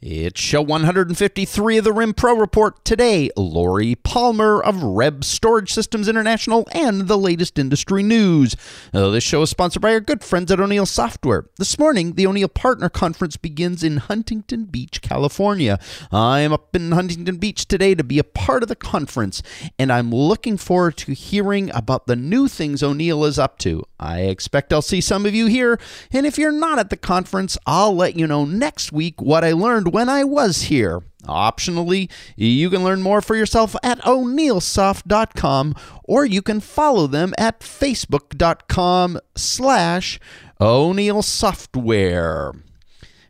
It's show 153 of the RIM Pro Report. Today, Lori Palmer of Reb Storage Systems International and the latest industry news. Uh, this show is sponsored by our good friends at O'Neil Software. This morning, the O'Neil Partner Conference begins in Huntington Beach, California. I'm up in Huntington Beach today to be a part of the conference, and I'm looking forward to hearing about the new things O'Neil is up to. I expect I'll see some of you here, and if you're not at the conference, I'll let you know next week what I learned when I was here. Optionally, you can learn more for yourself at o'neilsoft.com or you can follow them at facebook.com slash O'Neil Software.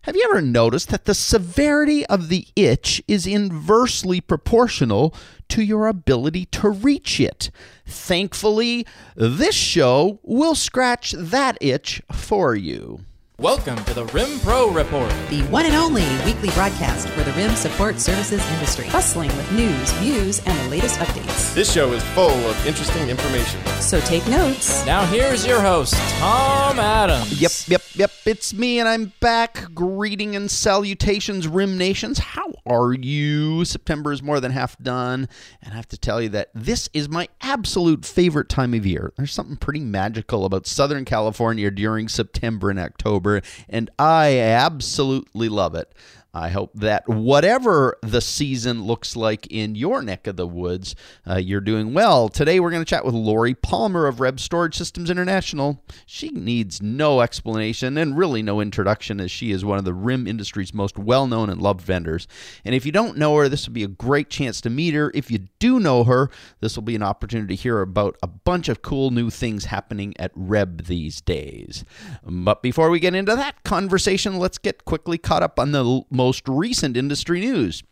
Have you ever noticed that the severity of the itch is inversely proportional to your ability to reach it? Thankfully, this show will scratch that itch for you. Welcome to the RIM Pro Report. the one and only weekly broadcast for the RIM support services industry, bustling with news, views, and the latest updates. This show is full of interesting information. So take notes. Now here's your host, Tom Adams. Yep, yep, yep. It's me, and I'm back. Greeting and salutations, Rim Nations. How are you? September is more than half done, and I have to tell you that this is my absolute favorite time of year. There's something pretty magical about Southern California during September and October, and I absolutely love it. I hope that whatever the season looks like in your neck of the woods, uh, you're doing well. Today, we're going to chat with Lori Palmer of Reb Storage Systems International. She needs no explanation and really no introduction, as she is one of the RIM industry's most well known and loved vendors. And if you don't know her, this will be a great chance to meet her. If you do know her, this will be an opportunity to hear about a bunch of cool new things happening at Reb these days. But before we get into that conversation, let's get quickly caught up on the most recent industry news.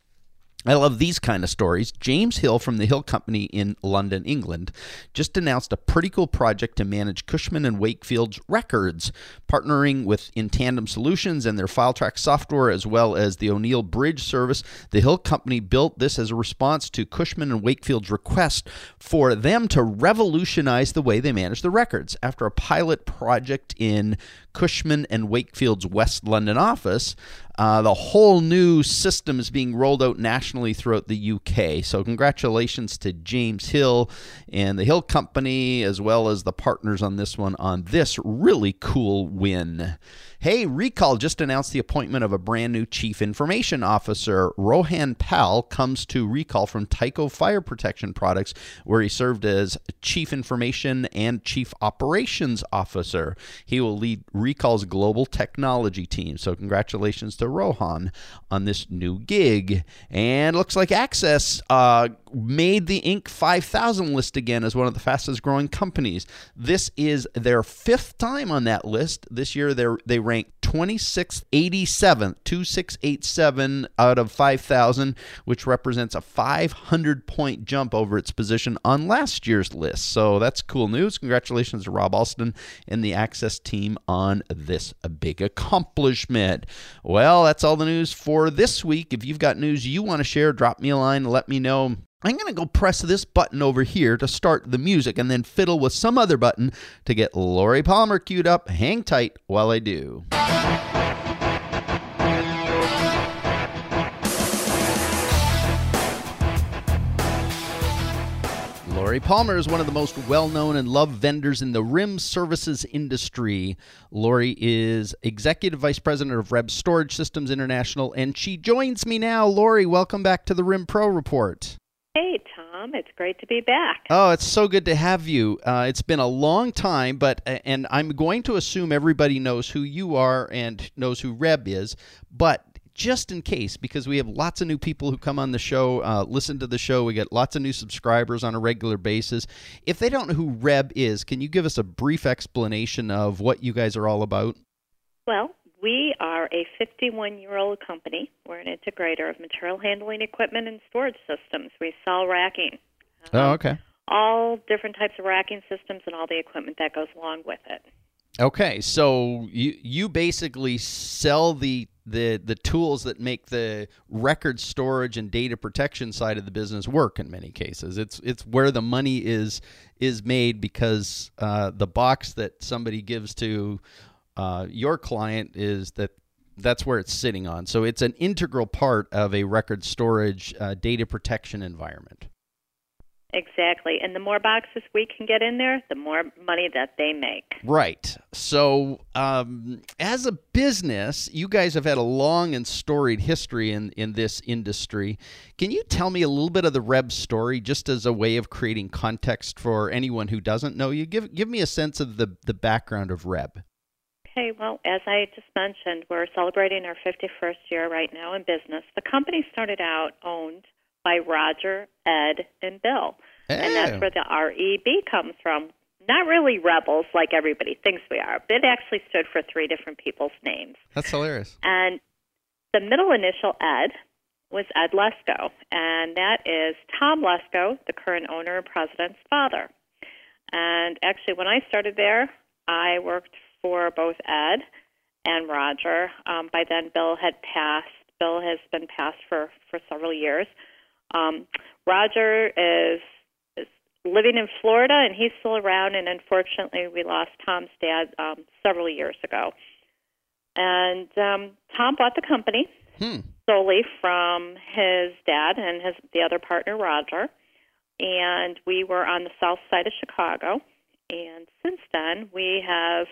I love these kind of stories. James Hill from the Hill Company in London, England, just announced a pretty cool project to manage Cushman and Wakefield's records, partnering with In Tandem Solutions and their FileTrack software, as well as the O'Neil Bridge service. The Hill Company built this as a response to Cushman and Wakefield's request for them to revolutionize the way they manage the records. After a pilot project in Cushman and Wakefield's West London office, uh, the whole new system is being rolled out nationally throughout the UK. So, congratulations to James Hill and the Hill Company, as well as the partners on this one, on this really cool win. Hey, Recall just announced the appointment of a brand new Chief Information Officer. Rohan Pal comes to Recall from Tyco Fire Protection Products, where he served as Chief Information and Chief Operations Officer. He will lead Recall's global technology team. So, congratulations to Rohan on this new gig. And looks like Access uh, made the Inc. 5000 list again as one of the fastest growing companies. This is their fifth time on that list. This year they they ranked 2687, 2687 out of 5000, which represents a 500 point jump over its position on last year's list. So that's cool news. Congratulations to Rob Alston and the Access team on this big accomplishment. Well, that's all the news for this week. If you've got news you want to share, drop me a line, let me know. I'm going to go press this button over here to start the music and then fiddle with some other button to get Lori Palmer queued up. Hang tight while I do. Lori Palmer is one of the most well known and loved vendors in the RIM services industry. Lori is Executive Vice President of Reb Storage Systems International, and she joins me now. Lori, welcome back to the RIM Pro Report. Hey, Tom. It's great to be back. Oh, it's so good to have you. Uh, it's been a long time, but and I'm going to assume everybody knows who you are and knows who Reb is, but just in case, because we have lots of new people who come on the show, uh, listen to the show. We get lots of new subscribers on a regular basis. If they don't know who Reb is, can you give us a brief explanation of what you guys are all about? Well, we are a 51 year old company. We're an integrator of material handling equipment and storage systems. We sell racking. Oh, okay. All different types of racking systems and all the equipment that goes along with it. Okay, so you you basically sell the the the tools that make the record storage and data protection side of the business work in many cases. It's it's where the money is is made because uh, the box that somebody gives to uh, your client is that that's where it's sitting on. So it's an integral part of a record storage uh, data protection environment. Exactly. And the more boxes we can get in there, the more money that they make. Right. So, um, as a business, you guys have had a long and storied history in, in this industry. Can you tell me a little bit of the Reb story just as a way of creating context for anyone who doesn't know you? Give, give me a sense of the, the background of Reb. Okay, well, as I just mentioned, we're celebrating our 51st year right now in business. The company started out owned by Roger, Ed, and Bill. And that's where the REB comes from. Not really rebels like everybody thinks we are, but it actually stood for three different people's names. That's hilarious. And the middle initial, Ed, was Ed Lesko. And that is Tom Lesko, the current owner and president's father. And actually, when I started there, I worked for both Ed and Roger. Um, by then, Bill had passed. Bill has been passed for, for several years. Um, Roger is, is living in Florida, and he's still around. And unfortunately, we lost Tom's dad um, several years ago. And um, Tom bought the company Hmm. solely from his dad and his the other partner Roger, and we were on the south side of Chicago. And since then, we have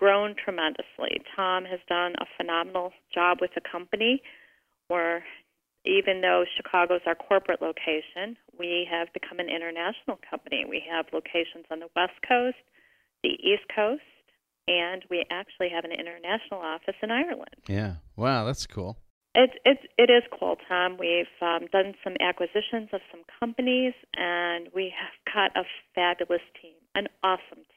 grown tremendously. Tom has done a phenomenal job with the company. Where even though Chicago is our corporate location, we have become an international company. We have locations on the West Coast, the East Coast, and we actually have an international office in Ireland. Yeah. Wow, that's cool. It it it is cool, Tom. We've um, done some acquisitions of some companies, and we have got a fabulous team, an awesome team.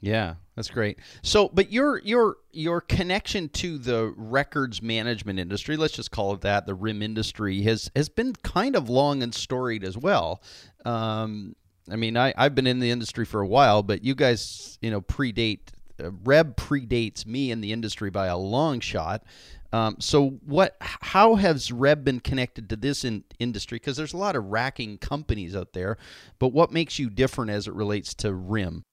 Yeah, that's great. So, but your your your connection to the records management industry, let's just call it that, the RIM industry has has been kind of long and storied as well. Um, I mean, I I've been in the industry for a while, but you guys, you know, predate uh, Reb predates me in the industry by a long shot. Um, so, what? How has Reb been connected to this in, industry? Because there's a lot of racking companies out there, but what makes you different as it relates to RIM?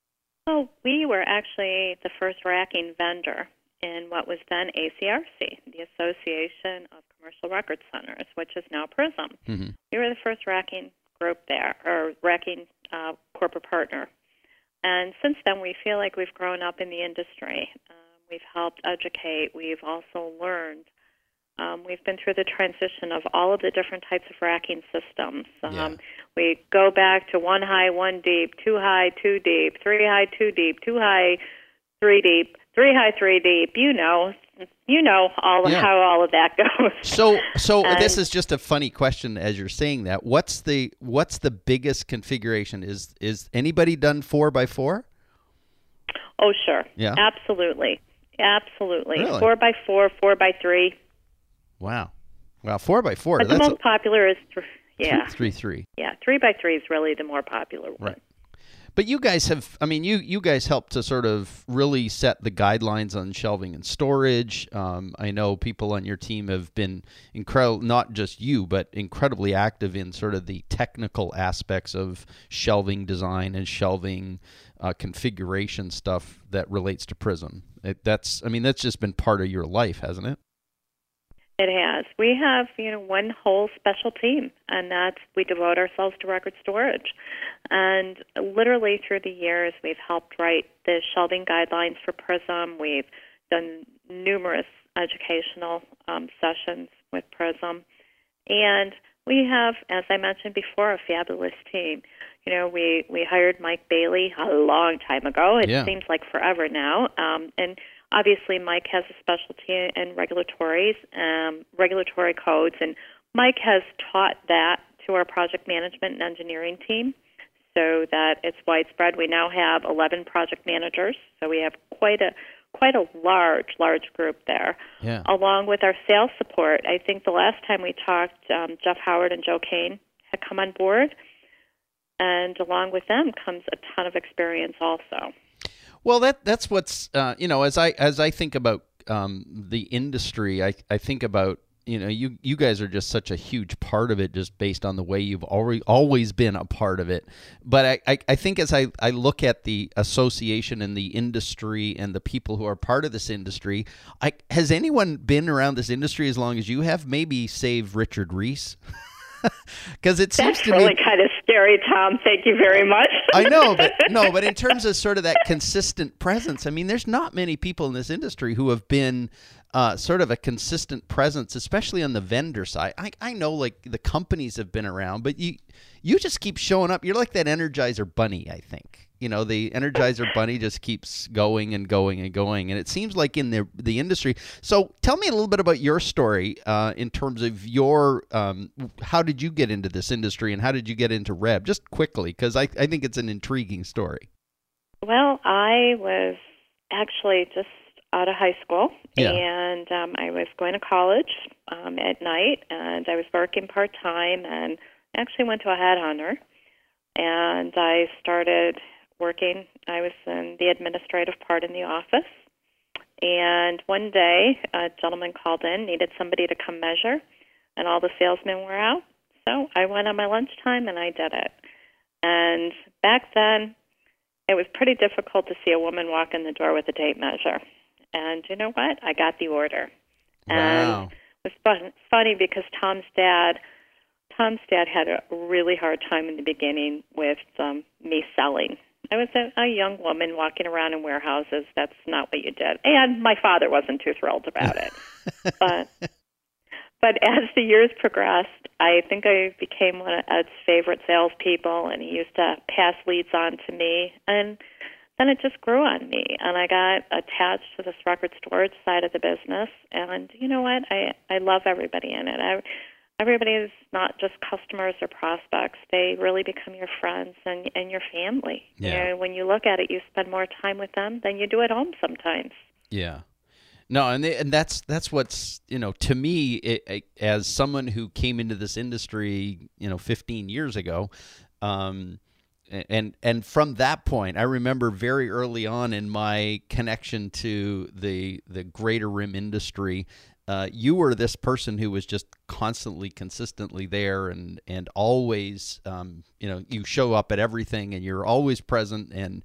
Well, we were actually the first racking vendor in what was then ACRC, the Association of Commercial Record Centers, which is now Prism. Mm-hmm. We were the first racking group there, or racking uh, corporate partner. And since then, we feel like we've grown up in the industry. Um, we've helped educate. We've also learned. Um, we've been through the transition of all of the different types of racking systems. Um, Yeah. We go back to one high, one deep, two high, two deep, three high, two deep, two high, three deep, three high, three deep. You know, you know all Yeah. how all of that goes. So, so And- this is just a funny question as you're saying that. What's the what's the biggest configuration? Is is anybody done four by four? Oh, sure. Yeah. Absolutely. Absolutely. Really? Four by four, four by three. Wow, wow, four by four. But the That's most popular is, th- yeah, three three. yeah. Three by three is really the more popular one. Right. But you guys have, I mean, you you guys helped to sort of really set the guidelines on shelving and storage. Um, I know people on your team have been incredible, not just you, but incredibly active in sort of the technical aspects of shelving design and shelving uh, configuration stuff that relates to Prism. It, that's, I mean, that's just been part of your life, hasn't it? It has. We have, you know, one whole special team, and that's we devote ourselves to record storage. And literally through the years, we've helped write the shelving guidelines for Prism. We've done numerous educational um, sessions with Prism, and we have, as I mentioned before, a fabulous team. You know, we we hired Mike Bailey a long time ago. It Yeah. seems like forever now, um, and obviously Mike has a specialty in regulatories, um, regulatory codes, and Mike has taught that to our project management and engineering team so that it's widespread. We now have 11 project managers, so we have quite a quite a large large group there. Yeah. Along with our sales support, I think the last time we talked, um, Jeff Howard and Joe Kane had come on board, and along with them comes a ton of experience also. Well, that that's what's uh, you know as I as I think about um, the industry, I I think about you know you you guys are just such a huge part of it just based on the way you've already always been a part of it. But I, I, I think as I, I look at the association and the industry and the people who are part of this industry I, has anyone been around this industry as long as you have? Maybe save richard reese because it seems That's to really me kind of scary, Tom. Thank you very much. I know, but no, but in terms of sort of that consistent presence, I mean, there's not many people in this industry who have been uh, sort of a consistent presence, especially on the vendor side. I, I know like the companies have been around, but you you just keep showing up. You're like that Energizer bunny, I think. You know, the Energizer bunny just keeps going and going and going, and it seems like in the the industry. So, tell me a little bit about your story uh, in terms of your um, how did you get into this industry and how did you get into Reb? Just quickly, because I I think it's an intriguing story. Well, I was actually just out of high school, Yeah. and um, I was going to college um, at night, and I was working part time, and actually went to a headhunter, and I started working. I was in the administrative part in the office, and one day a gentleman called in, needed somebody to come measure, and all the salesmen were out. So I went on my lunchtime and I did it. And back then, it was pretty difficult to see a woman walk in the door with a tape measure. And you know what? I got the order. And Wow. it was fun, funny because Tom's dad, Tom's dad had a really hard time in the beginning with um, me selling. I was a, a young woman walking around in warehouses. That's not what you did. And my father wasn't too thrilled about it. but but as the years progressed, I think I became one of Ed's favorite salespeople, and he used to pass leads on to me. And then it just grew on me, and I got attached to this record storage side of the business. And you know what? I I love everybody in it. I, everybody is not just customers or prospects; they really become your friends and and your family. Yeah. You know, when you look at it, you spend more time with them than you do at home sometimes. Yeah. No, and they, and that's that's what's you know to me it, it, as someone who came into this industry you know 15 years ago, um, and and from that point, I remember very early on in my connection to the the greater rim industry. Uh, you were this person who was just constantly, consistently there, and and always, um, you know, you show up at everything, and you're always present, and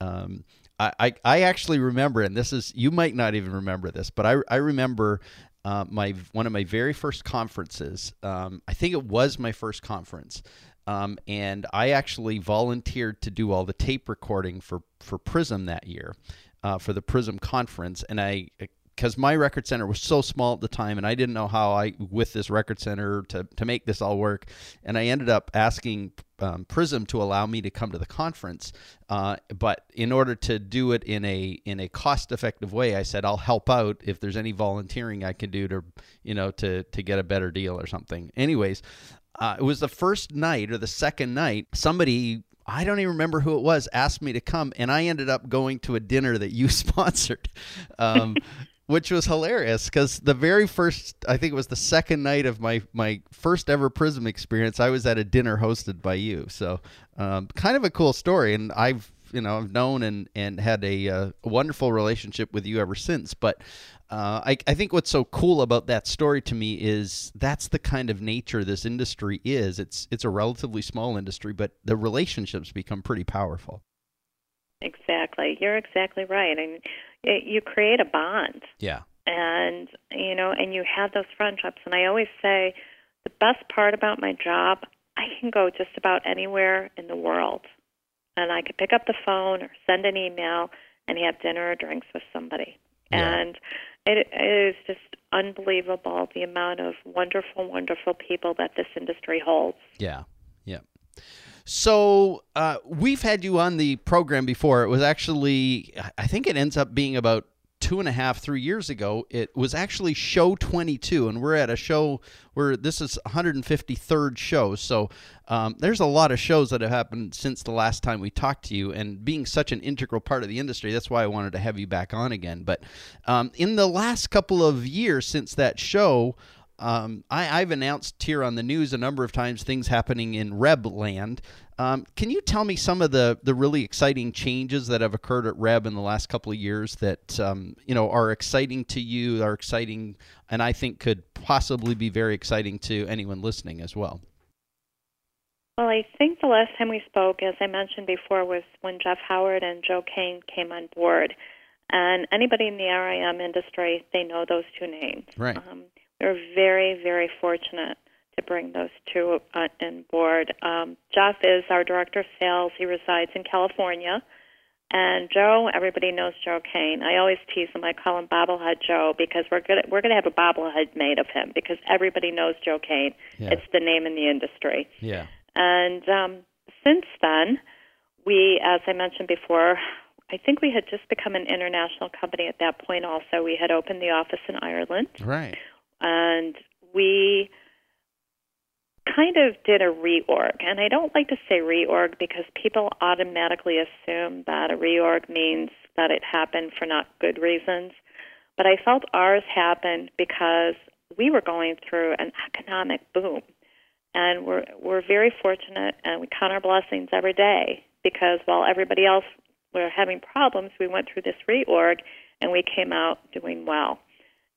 um, I, I, I actually remember, and this is you might not even remember this, but I, I remember uh, my one of my very first conferences. Um, I think it was my first conference, um, and I actually volunteered to do all the tape recording for for Prism that year, uh, for the Prism conference, and I. Because my record center was so small at the time, and I didn't know how I, with this record center, to, to make this all work. And I ended up asking um, Prism to allow me to come to the conference. Uh, but in order to do it in a in a cost effective way, I said I'll help out if there's any volunteering I can do to you know to to get a better deal or something. Anyways, uh, it was the first night or the second night. Somebody I don't even remember who it was asked me to come, and I ended up going to a dinner that you sponsored. Um, which was hilarious because the very first i think it was the second night of my my first ever prism experience i was at a dinner hosted by you so um, kind of a cool story and i've you know i've known and and had a, uh, wonderful relationship with you ever since but uh, I, I think what's so cool about that story to me is that's the kind of nature this industry is. It's it's a relatively small industry, but the relationships become pretty powerful. Exactly. You're exactly right. And it, you create a bond. Yeah. And, you know, and you have those friendships. And I always say the best part about my job, I can go just about anywhere in the world. And I could pick up the phone or send an email and have dinner or drinks with somebody. Yeah. And it, is just unbelievable the amount of wonderful, wonderful people that this industry holds. Yeah. Yeah. So uh, we've had you on the program before. It was actually, I think it ends up being about two and a half, three years ago. It was actually show 22, and we're at a show where this is 153rd show. So um, there's a lot of shows that have happened since the last time we talked to you, and being such an integral part of the industry, that's why I wanted to have you back on again. But um, in the last couple of years since that show, um, I, I've announced here on the news a number of times things happening in Reb land. Um, can you tell me some of the, the really exciting changes that have occurred at Reb in the last couple of years that um, you know are exciting to you, are exciting, and I think could possibly be very exciting to anyone listening as well? Well, I think the last time we spoke, as I mentioned before, was when Jeff Howard and Joe Kane came on board. And anybody in the RIM industry, they know those two names. Right. Um, we're very, very fortunate to bring those two on board. Um, Jeff is our director of sales. He resides in California. And Joe, everybody knows Joe Kane. I always tease him. I call him Bobblehead Joe because we're gonna we're gonna have a bobblehead made of him because everybody knows Joe Kane. Yeah. It's the name in the industry. Yeah. And um, since then, we, as I mentioned before, I think we had just become an international company at that point. Also, we had opened the office in Ireland, Right. and we kind of did a reorg. And I don't like to say reorg because people automatically assume that a reorg means that it happened for not good reasons. But I felt ours happened because we were going through an economic boom. And we're we're very fortunate and we count our blessings every day because while everybody else were having problems, we went through this reorg and we came out doing well.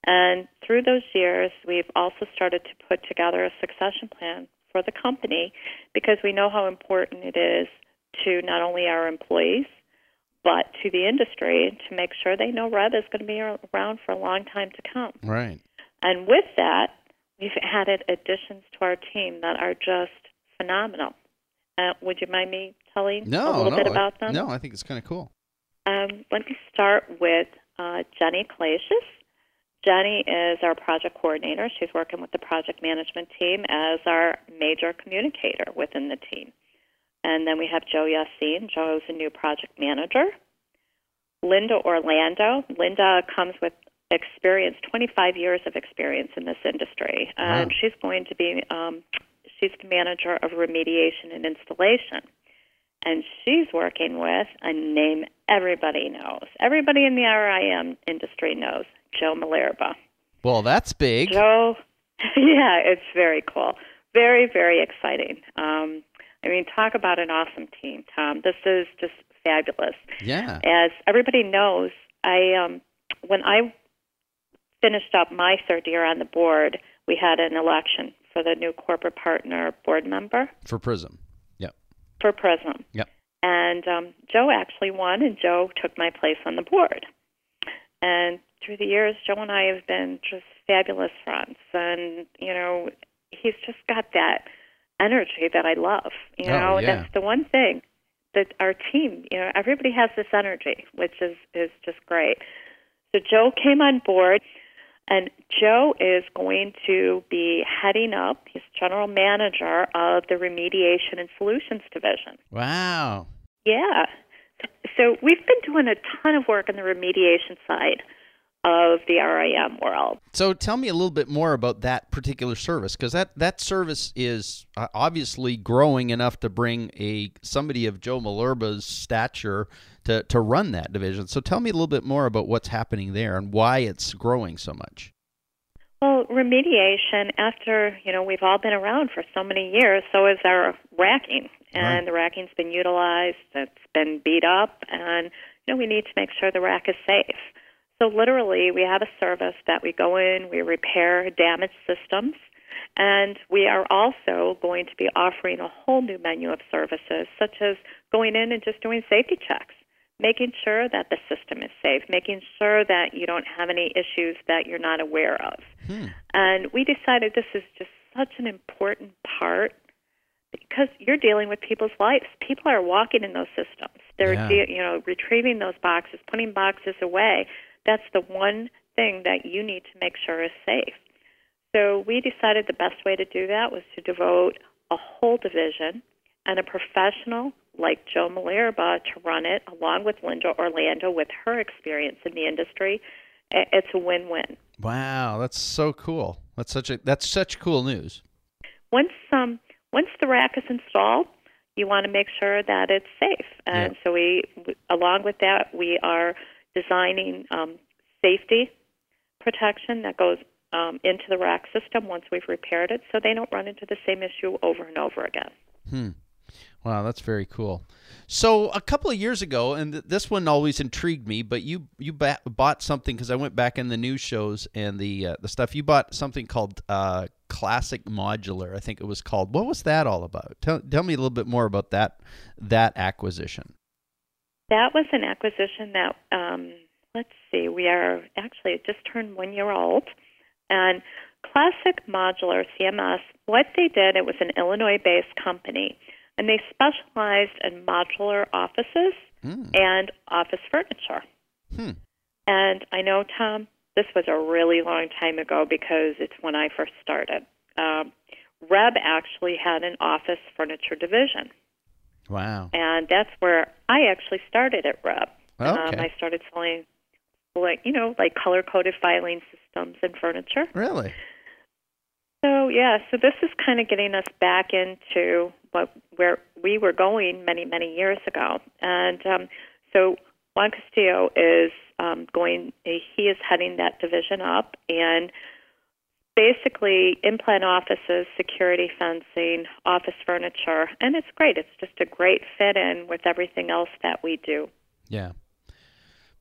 And through those years, we've also started to put together a succession plan for the company because we know how important it is to not only our employees, but to the industry to make sure they know Reb is going to be around for a long time to come. Right. And with that, we've added additions to our team that are just phenomenal. Uh, would you mind me telling No, a little no, bit about them? No, I think it's kind of cool. Um, let me start with uh, Jenny Calacious. Jenny is our project coordinator. She's working with the project management team as our major communicator within the team. And then we have Joe Yassine. Joe's a new project manager. Linda Orlando. Linda comes with experience, 25 years of experience in this industry. And Wow. she's going to be, um, she's the manager of remediation and installation and she's working with a name everybody knows. Everybody in the RIM industry knows Joe Malerba. Well, that's big. Joe, yeah, it's very cool. Very, very exciting. Um, I mean, talk about an awesome team, Tom. This is just fabulous. Yeah. As everybody knows, I um, when I finished up my third year on the board, we had an election for the new corporate partner board member For Prism. Yep. for Prism. Yep. And um, Joe actually won, and Joe took my place on the board. And through the years, Joe and I have been just fabulous friends. And, you know, he's just got that energy that I love. You Oh, know, yeah. that's the one thing that our team, you know, everybody has this energy, which is, is just great. So Joe came on board. And Joe is going to be heading up, he's general manager of the Remediation and Solutions Division. Wow. Yeah. So we've been doing a ton of work on the remediation side of the RIM world. So tell me a little bit more about that particular service because that, that service is uh, obviously growing enough to bring a somebody of Joe Malerba's stature to, to run that division. So tell me a little bit more about what's happening there and why it's growing so much. Well, remediation, after, you know, we've all been around for so many years, so is our racking. And Right. the racking's been utilized, it's been beat up, and, you know, we need to make sure the rack is safe. So literally, we have a service that we go in, we repair damaged systems, and we are also going to be offering a whole new menu of services, such as going in and just doing safety checks, making sure that the system is safe, making sure that you don't have any issues that you're not aware of. Hmm. And we decided this is just such an important part because you're dealing with people's lives. People are walking in those systems. They're Yeah. de- you know retrieving those boxes, putting boxes away. That's the one thing that you need to make sure is safe. So we decided the best way to do that was to devote a whole division and a professional like Joe Malerba to run it, along with Linda Orlando with her experience in the industry. It's a win-win. Wow, that's so cool. That's such a that's such cool news. once um once the rack is installed, you want to make sure that it's safe. And so we, we along with that, we are designing um, safety protection that goes um, into the rack system once we've repaired it, so they don't run into the same issue over and over again. Hmm. Wow, that's very cool. So a couple of years ago, and th- this one always intrigued me, but you you ba- bought something because I went back in the news shows and the uh, the stuff. You bought something called uh, Classic Modular. I think it was called. What was that all about? Tell tell me a little bit more about that that acquisition. That was an acquisition that um, let's see, we are actually it just turned one year old, and Classic Modular CMS. What they did, it was an Illinois-based company and they specialized in modular offices mm. and office furniture. Hmm. And I know, Tom, this was a really long time ago because it's when I first started. Um, Reb actually had an office furniture division. Wow. And that's where I actually started at Reb. Um, okay. Um, I started selling, like, you know, like color coded filing systems and furniture. Really? So yeah, so this is kind of getting us back into what where we were going many many years ago, and um, so Juan Castillo is um, going. He is heading that division up, and basically implant offices, security fencing, office furniture, and it's great. It's just a great fit in with everything else that we do. Yeah.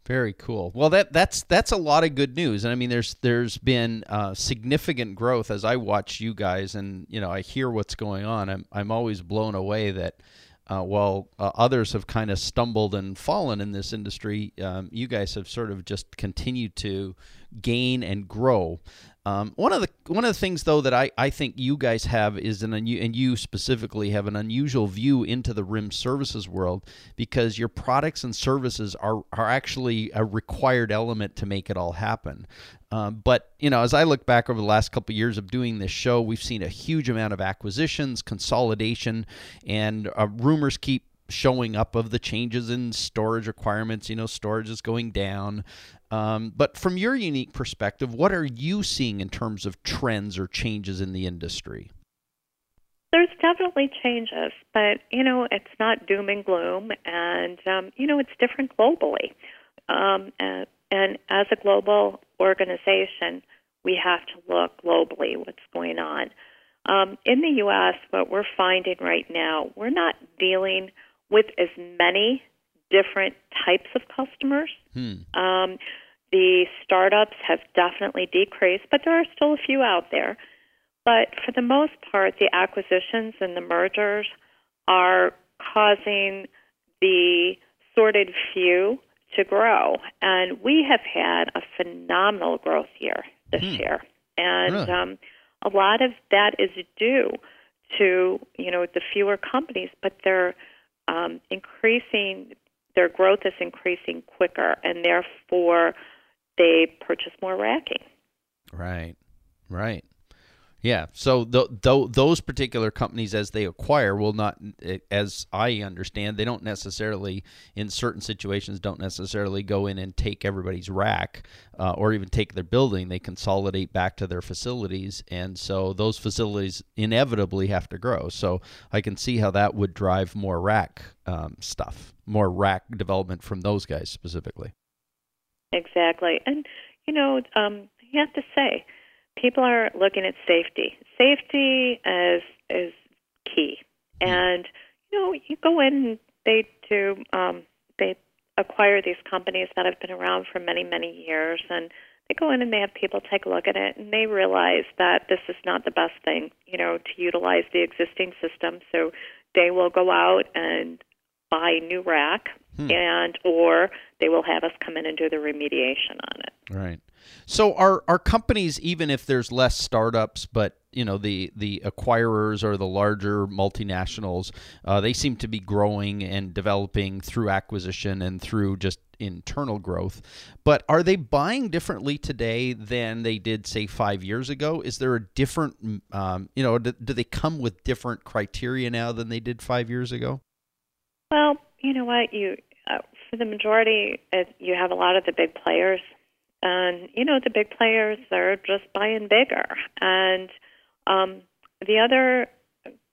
Very cool. Well, that that's that's a lot of good news, and I mean, there's there's been uh, significant growth as I watch you guys, and you know, I hear what's going on. I'm I'm always blown away that uh, while uh, others have kind of stumbled and fallen in this industry, um, you guys have sort of just continued to gain and grow. Um, one of the one of the things though that I, I think you guys have is an and you specifically have an unusual view into the RIM services world because your products and services are are actually a required element to make it all happen. Um, but you know, as I look back over the last couple of years of doing this show, we've seen a huge amount of acquisitions, consolidation, and uh, rumors keep showing up of the changes in storage requirements. You know, storage is going down. Um, but from your unique perspective, what are you seeing in terms of trends or changes in the industry? There's definitely changes, but you know it's not doom and gloom, and um, you know it's different globally. Um, and, and as a global organization, we have to look globally what's going on. Um, in the U.S., what we're finding right now, we're not dealing with as many different types of customers. Hmm. Um, the startups have definitely decreased, but there are still a few out there. But for the most part, the acquisitions and the mergers are causing the sorted few to grow. And we have had a phenomenal growth year this hmm. year. And really? um, a lot of that is due to, you know, the fewer companies, but they're um, increasing, their growth is increasing quicker, and therefore they purchase more racking. Right, right. Yeah. So th- th- those particular companies, as they acquire, will not, as I understand, they don't necessarily, in certain situations, don't necessarily go in and take everybody's rack uh, or even take their building. They consolidate back to their facilities, and so those facilities inevitably have to grow. So I can see how that would drive more rack um, stuff, more rack development from those guys specifically. Exactly, and you know, um, you have to say people are looking at safety. Safety is is key, hmm. and you know you go in and they do um, they acquire these companies that have been around for many many years, and they go in and they have people take a look at it, and they realize that this is not the best thing, you know, to utilize the existing system. So they will go out and buy new rack, hmm. and or they will have us come in and do the remediation on it. Right. So are are companies even if there's less startups, but you know the the acquirers or the larger multinationals, uh, they seem to be growing and developing through acquisition and through just internal growth. But are they buying differently today than they did say five years ago? Is there a different, um, you know, do, do they come with different criteria now than they did five years ago? Well, you know what you uh, for the majority, it, you have a lot of the big players and you know the big players, they're just buying bigger and um, the other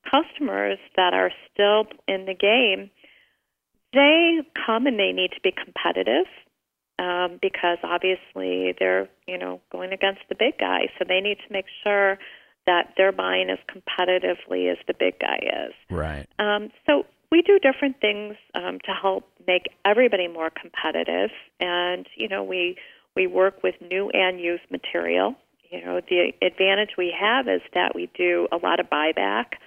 customers that are still in the game they come and they need to be competitive um, because obviously they're you know going against the big guy, so they need to make sure that they're buying as competitively as the big guy is. Right. Um, so we do different things um, to help make everybody more competitive, and you know we we work with new and used material. You know the advantage we have is that we do a lot of buyback,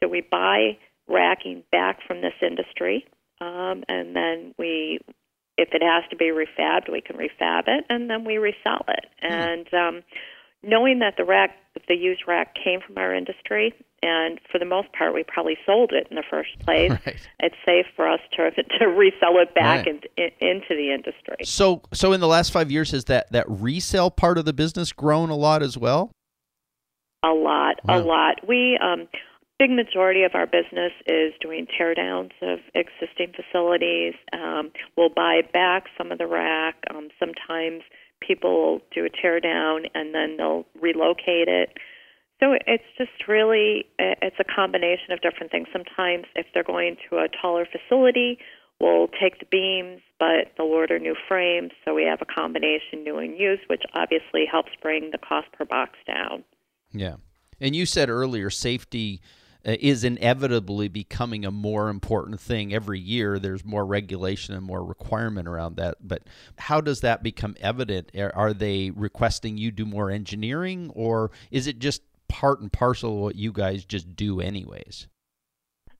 so we buy racking back from this industry, um, and then we, if it has to be refabbed, we can refab it, and then we resell it. And um, knowing that the rack, the used rack, came from our industry, and for the most part, we probably sold it in the first place. Right. It's safe for us to to resell it back Right. in, in, into the industry. So so in the last five years, has that that resale part of the business grown a lot as well? A lot, Wow. a lot. We um big majority of our business is doing tear downs of existing facilities. Um, we'll buy back some of the rack. Um, sometimes people will do a tear down and then they'll relocate it. So it's just really it's a combination of different things. Sometimes if they're going to a taller facility, we'll take the beams, but they'll order new frames. So we have a combination new and used, which obviously helps bring the cost per box down. Yeah. And you said earlier, safety is inevitably becoming a more important thing every year. There's more regulation and more requirement around that. But how does that become evident? Are, they requesting you do more engineering, or is it just part and parcel of what you guys just do, anyways?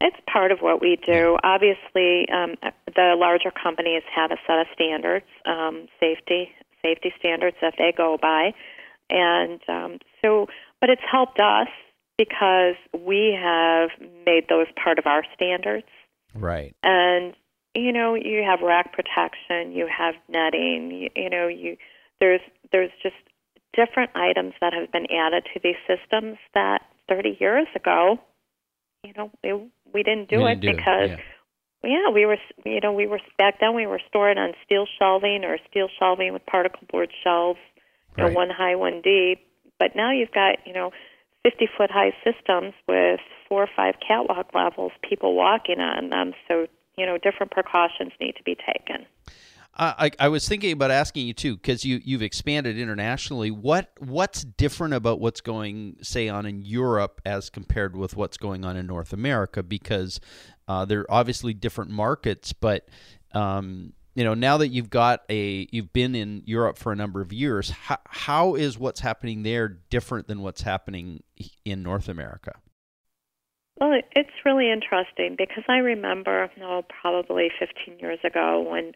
It's part of what we do. Obviously, um, the larger companies have a set of standards, um, safety safety standards that they go by, and um, so. But it's helped us because we have made those part of our standards, Right. and you know you have rack protection, you have netting, you, you know you there's there's just different items that have been added to these systems that 30 years ago, you know, we, we didn't do it didn't do it, because yeah. yeah, we were you know we were back then we were storing on steel shelving or steel shelving with particle board shelves, you Right. know, one high, one deep. But now you've got you know 50 foot high systems with four or five catwalk levels, people walking on them. So you know different precautions need to be taken. I, I was thinking about asking you too because you you've expanded internationally. What what's different about what's going say on in Europe as compared with what's going on in North America? Because uh, they're obviously different markets, but um, you know now that you've got a you've been in Europe for a number of years, how, how is what's happening there different than what's happening in North America? Well, it's really interesting because I remember, no, probably 15 years ago when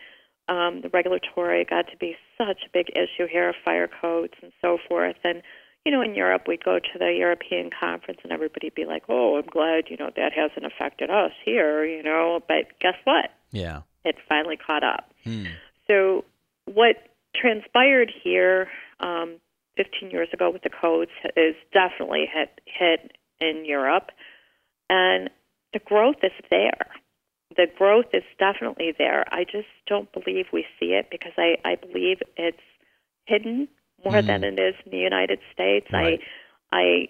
um, the regulatory got to be such a big issue here, fire codes and so forth. And, you know, in Europe, we'd go to the European conference and everybody'd be like, oh, I'm glad, you know, that hasn't affected us here, you know. But guess what? Yeah. It finally caught up. Hmm. So what transpired here um, 15 years ago with the codes is definitely hit hit in Europe, and the growth is there. The growth is definitely there. I just don't believe we see it because I, I believe it's hidden more Mhm. than it is in the United States. Right. I I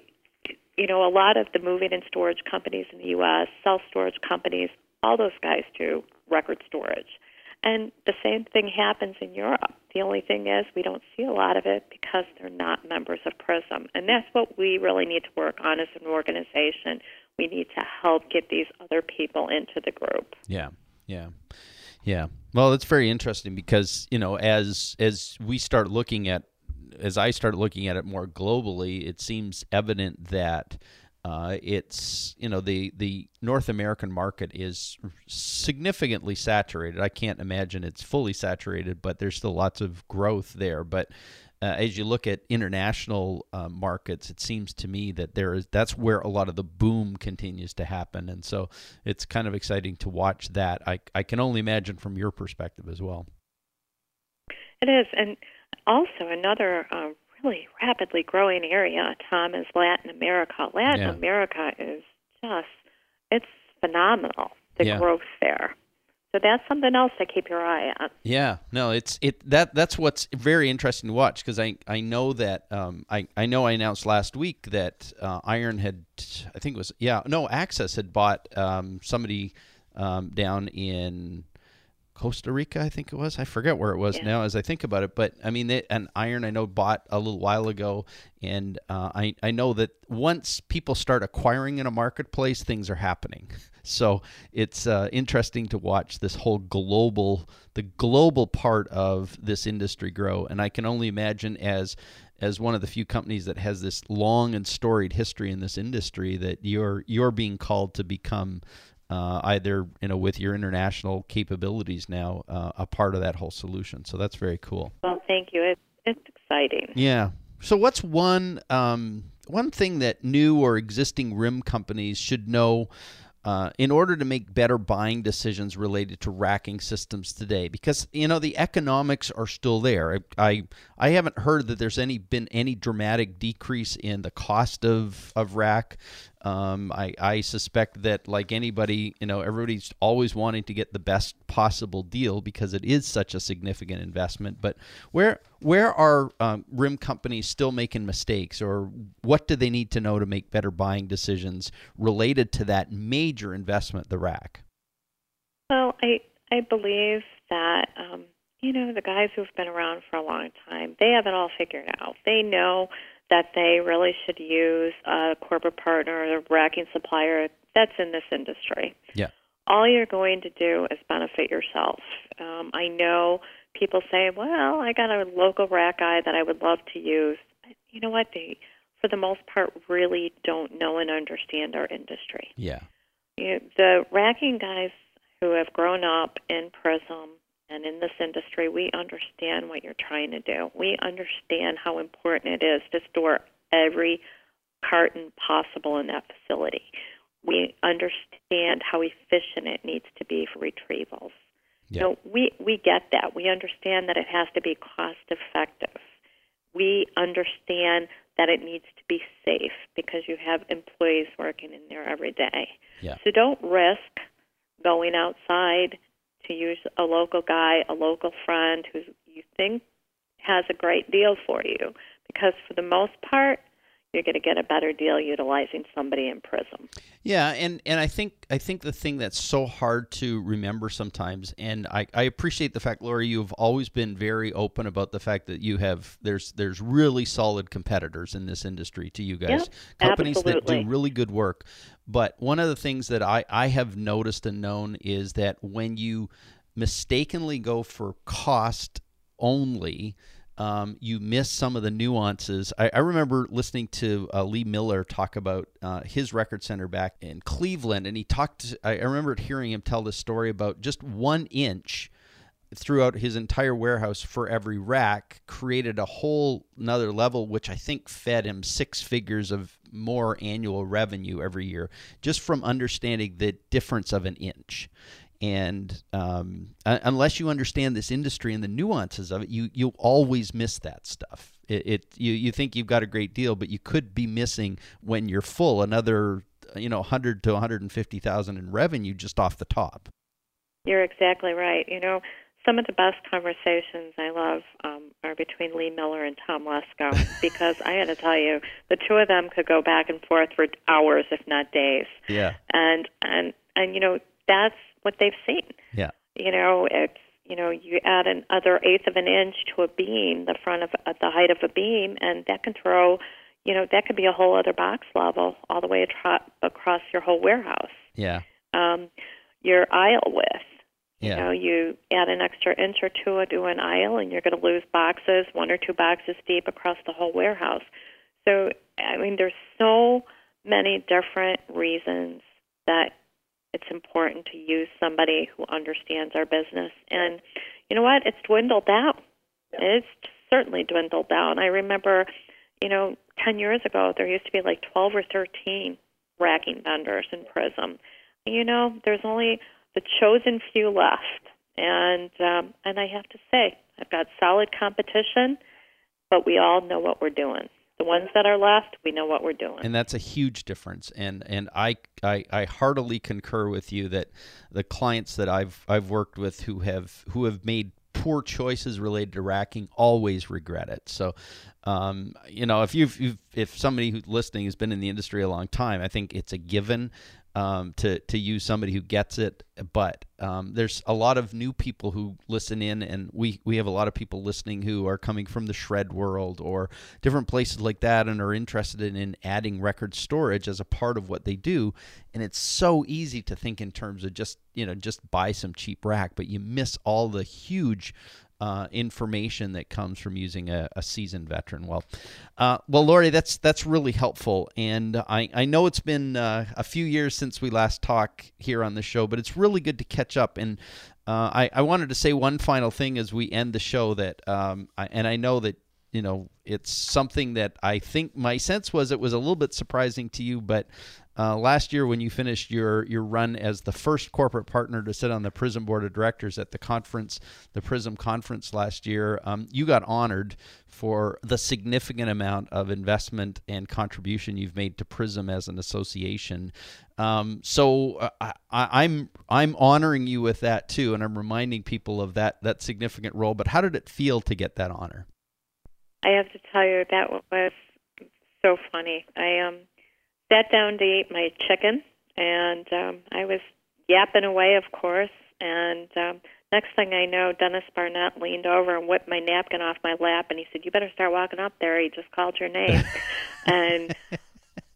you know, a lot of the moving and storage companies in the US, self storage companies, all those guys do record storage. And the same thing happens in Europe. The only thing is we don't see a lot of it because they're not members of PRISM. And that's what we really need to work on as an organization. We need to help get these other people into the group. Yeah, yeah, yeah. Well, that's very interesting because you know, as as we start looking at, as I start looking at it more globally, it seems evident that uh, it's you know the the North American market is significantly saturated. I can't imagine it's fully saturated, but there's still lots of growth there. But uh, as you look at international uh, markets, it seems to me that there is that's where a lot of the boom continues to happen, and so it's kind of exciting to watch that. I I can only imagine from your perspective as well. It is. And also, another uh, really rapidly growing area, Tom, is Latin America. Latin Yeah. America is just, it's phenomenal, the Yeah. growth there. So that's something else to keep your eye on. Yeah, no, it's it that that's what's very interesting to watch because I I know that um I I know I announced last week that uh, Iron had I think it was yeah no Access had bought um somebody um down in Costa Rica, I think it was. I forget where it was Yeah. now as I think about it. But I mean, they, an iron I know bought a little while ago, and uh, I I know that once people start acquiring in a marketplace, things are happening. So it's uh, interesting to watch this whole global the global part of this industry grow, and I can only imagine as as one of the few companies that has this long and storied history in this industry that you're you're being called to become uh, either you know with your international capabilities now uh, a part of that whole solution. So that's very cool. Well, thank you. It, it's exciting. Yeah. So what's one um, one thing that new or existing rim companies should know? Uh, in order to make better buying decisions related to racking systems today, because you know the economics are still there. I, I I haven't heard that there's any been any dramatic decrease in the cost of of rack. Um, I, I suspect that, like anybody, you know, everybody's always wanting to get the best possible deal because it is such a significant investment. But where where are um, rim companies still making mistakes, or what do they need to know to make better buying decisions related to that major investment, the rack? Well, I I believe that um, you know the guys who've been around for a long time, they have it all figured out. They know that they really should use a corporate partner or a racking supplier that's in this industry. Yeah. All you're going to do is benefit yourself. Um, I know people say, "Well, I got a local rack guy that I would love to use." You know what? They, for the most part, really don't know and understand our industry. Yeah. You know, the racking guys who have grown up in Prism and in this industry, we understand what you're trying to do. We understand how important it is to store every carton possible in that facility. We understand how efficient it needs to be for retrievals. Yeah. So we, we get that. We understand that it has to be cost effective. We understand that it needs to be safe because you have employees working in there every day. Yeah. So don't risk going outside to use a local guy, a local friend who you think has a great deal for you. Because for the most part you're going to get a better deal utilizing somebody in Prism. Yeah, and, and I think I think the thing that's so hard to remember sometimes, and I, I appreciate the fact, Lori, you've always been very open about the fact that you have there's there's really solid competitors in this industry to you guys, companies that do really good work. But one of the things that I, I have noticed and known is that when you mistakenly go for cost only, um, you miss some of the nuances. I, I remember listening to uh, Lee Miller talk about uh, his record center back in Cleveland, and he talked. I, I remember hearing him tell this story about just one inch throughout his entire warehouse for every rack created a whole another level which i think fed him six figures of more annual revenue every year just from understanding the difference of an inch and um, un- unless you understand this industry and the nuances of it you you'll always miss that stuff it, it you, you think you've got a great deal but you could be missing when you're full another you know 100 to 150,000 in revenue just off the top You're exactly right. You know, some of the best conversations I love um, are between Lee Miller and Tom Lesko because I got to tell you, the two of them could go back and forth for hours, if not days. yeah And and and you know that's what they've seen. yeah You know, it's you know you add another eighth of an inch to a beam, the front of at the height of a beam, and that can throw, you know, that could be a whole other box level all the way atro- across your whole warehouse. yeah Um, your aisle width. Yeah. You know, you add an extra inch or two to an aisle, and you're going to lose boxes, one or two boxes deep across the whole warehouse. So, I mean, there's so many different reasons that it's important to use somebody who understands our business. And you know what? It's dwindled down. It's certainly dwindled down. I remember, you know, 10 years ago, there used to be like 12 or 13 racking vendors in Prism. You know, there's only the chosen few left. And um, and I have to say, I've got solid competition, but we all know what we're doing. The ones that are left, we know what we're doing. and that's a huge difference. And and I, I I heartily concur with you that the clients that I've I've worked with who have who have made poor choices related to racking always regret it. So um, you know if you've, you've if somebody who's listening has been in the industry a long time I think it's a given um, to to use somebody who gets it. But um, there's a lot of new people who listen in, and we we have a lot of people listening who are coming from the shred world or different places like that, and are interested in, in adding record storage as a part of what they do. And it's so easy to think in terms of just you know just buy some cheap rack, but you miss all the huge uh, information that comes from using a, a seasoned veteran. Well, uh, well, Lori, that's that's really helpful, and I, I know it's been uh, a few years since we last talked here on the show, but it's really good to catch up. And uh, I, I wanted to say one final thing as we end the show that, um, I, and I know that you know it's something that I think my sense was it was a little bit surprising to you, but uh, last year, when you finished your your run as the first corporate partner to sit on the Prism board of directors at the conference, the Prism conference last year, um, you got honored for the significant amount of investment and contribution you've made to Prism as an association. Um, so uh, I, I'm I'm honoring you with that too, and I'm reminding people of that that significant role. But how did it feel to get that honor? I have to tell you that was so funny. I um sat down to eat my chicken, and um, I was yapping away, of course. And um, next thing I know, Dennis Barnett leaned over and whipped my napkin off my lap, and he said, "You better start walking up there. He just called your name." and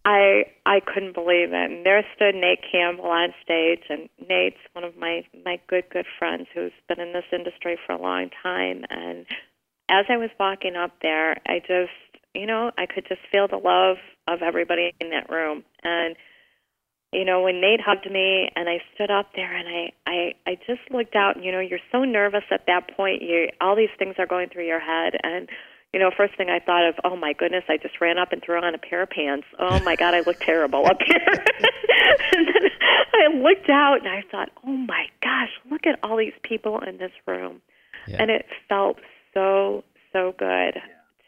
I I couldn't believe it. And there stood Nate Campbell on stage, and Nate's one of my my good good friends who's been in this industry for a long time. And as I was walking up there, I just you know I could just feel the love of everybody in that room. And you know, when Nate hugged me and I stood up there and I I I just looked out, and, you know, you're so nervous at that point. You all these things are going through your head and you know, first thing I thought of, oh my goodness, I just ran up and threw on a pair of pants. Oh my God, I look terrible up here. and then I looked out and I thought, oh my gosh, look at all these people in this room. Yeah. And it felt so, so good.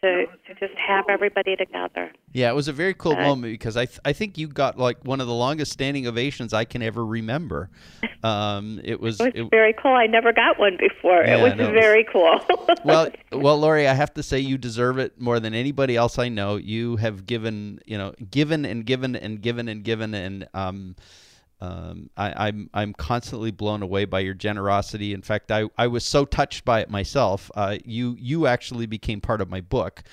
To, to just have everybody together. Yeah, it was a very cool uh, moment because I th- I think you got like one of the longest standing ovations I can ever remember. Um, it was, it was it, very cool. I never got one before. Yeah, it was no, very cool. well, well, Lori, I have to say you deserve it more than anybody else I know. You have given, you know, given and given and given and given and um, um, I, am I'm, I'm constantly blown away by your generosity. In fact, I, I was so touched by it myself. Uh, you you actually became part of my book,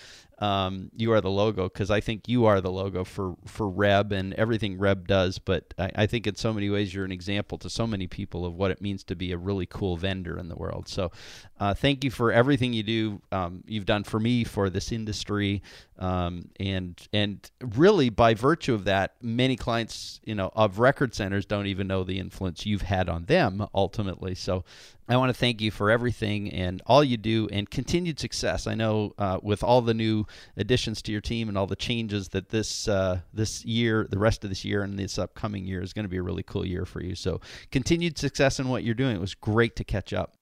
um, you are the logo because I think you are the logo for for Reb and everything Reb does. But I, I, think in so many ways you're an example to so many people of what it means to be a really cool vendor in the world. So uh, thank you for everything you do. Um, you've done for me for this industry, um, and and really by virtue of that, many clients you know of record centers don't even know the influence you've had on them ultimately. So I want to thank you for everything and all you do and continued success. I know uh, with all the new additions to your team and all the changes that this uh, this year, the rest of this year and this upcoming year is going to be a really cool year for you. So continued success in what you're doing. It was great to catch up.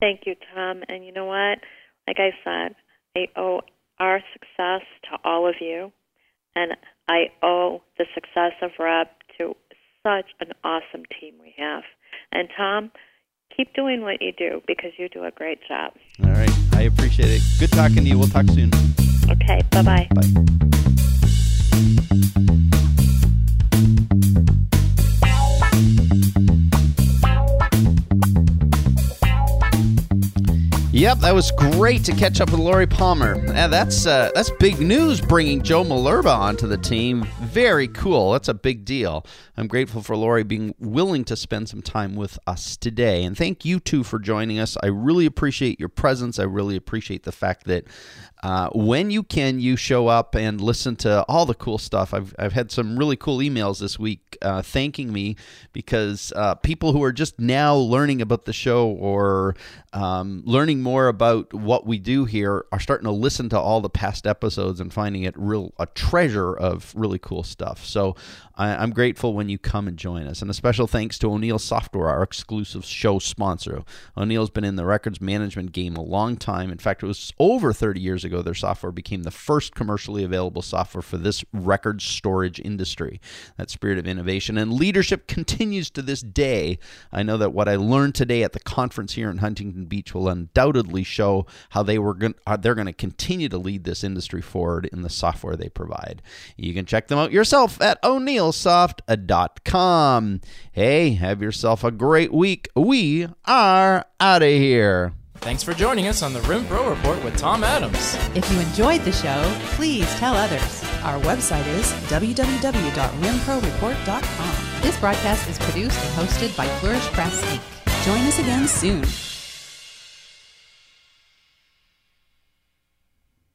Thank you, Tom. And you know what? Like I said, I owe our success to all of you, and I owe the success of Reb to such an awesome team we have. And Tom keep doing what you do because you do a great job. All right. I appreciate it. Good talking to you. We'll talk soon. Okay. Bye-bye. Bye. Yep, that was great to catch up with Lori Palmer. Yeah, that's uh, that's big news bringing Joe Malerba onto the team. Very cool. That's a big deal. I'm grateful for Lori being willing to spend some time with us today. And thank you too for joining us. I really appreciate your presence. I really appreciate the fact that uh, when you can, you show up and listen to all the cool stuff. I've, I've had some really cool emails this week uh, thanking me because uh, people who are just now learning about the show or um, learning more about what we do here are starting to listen to all the past episodes and finding it real a treasure of really cool stuff. So I, am grateful when you come and join us. And a special thanks to O'Neil Software, our exclusive show sponsor. O'Neil's been in the records management game a long time. In fact, it was over 30 years ago their software became the first commercially available software for this record storage industry. That spirit of innovation and leadership continues to this day. I know that what I learned today at the conference here in Huntington Beach will undoubtedly show how they were going they're going to continue to lead this industry forward in the software they provide. You can check them out yourself at o'neilsoft.com. Hey, have yourself a great week. We are out of here. Thanks for joining us on the Rim Pro Report with Tom Adams. If you enjoyed the show, please tell others. Our website is www.rimproreport.com. This broadcast is produced and hosted by Flourish Press Inc. Join us again soon.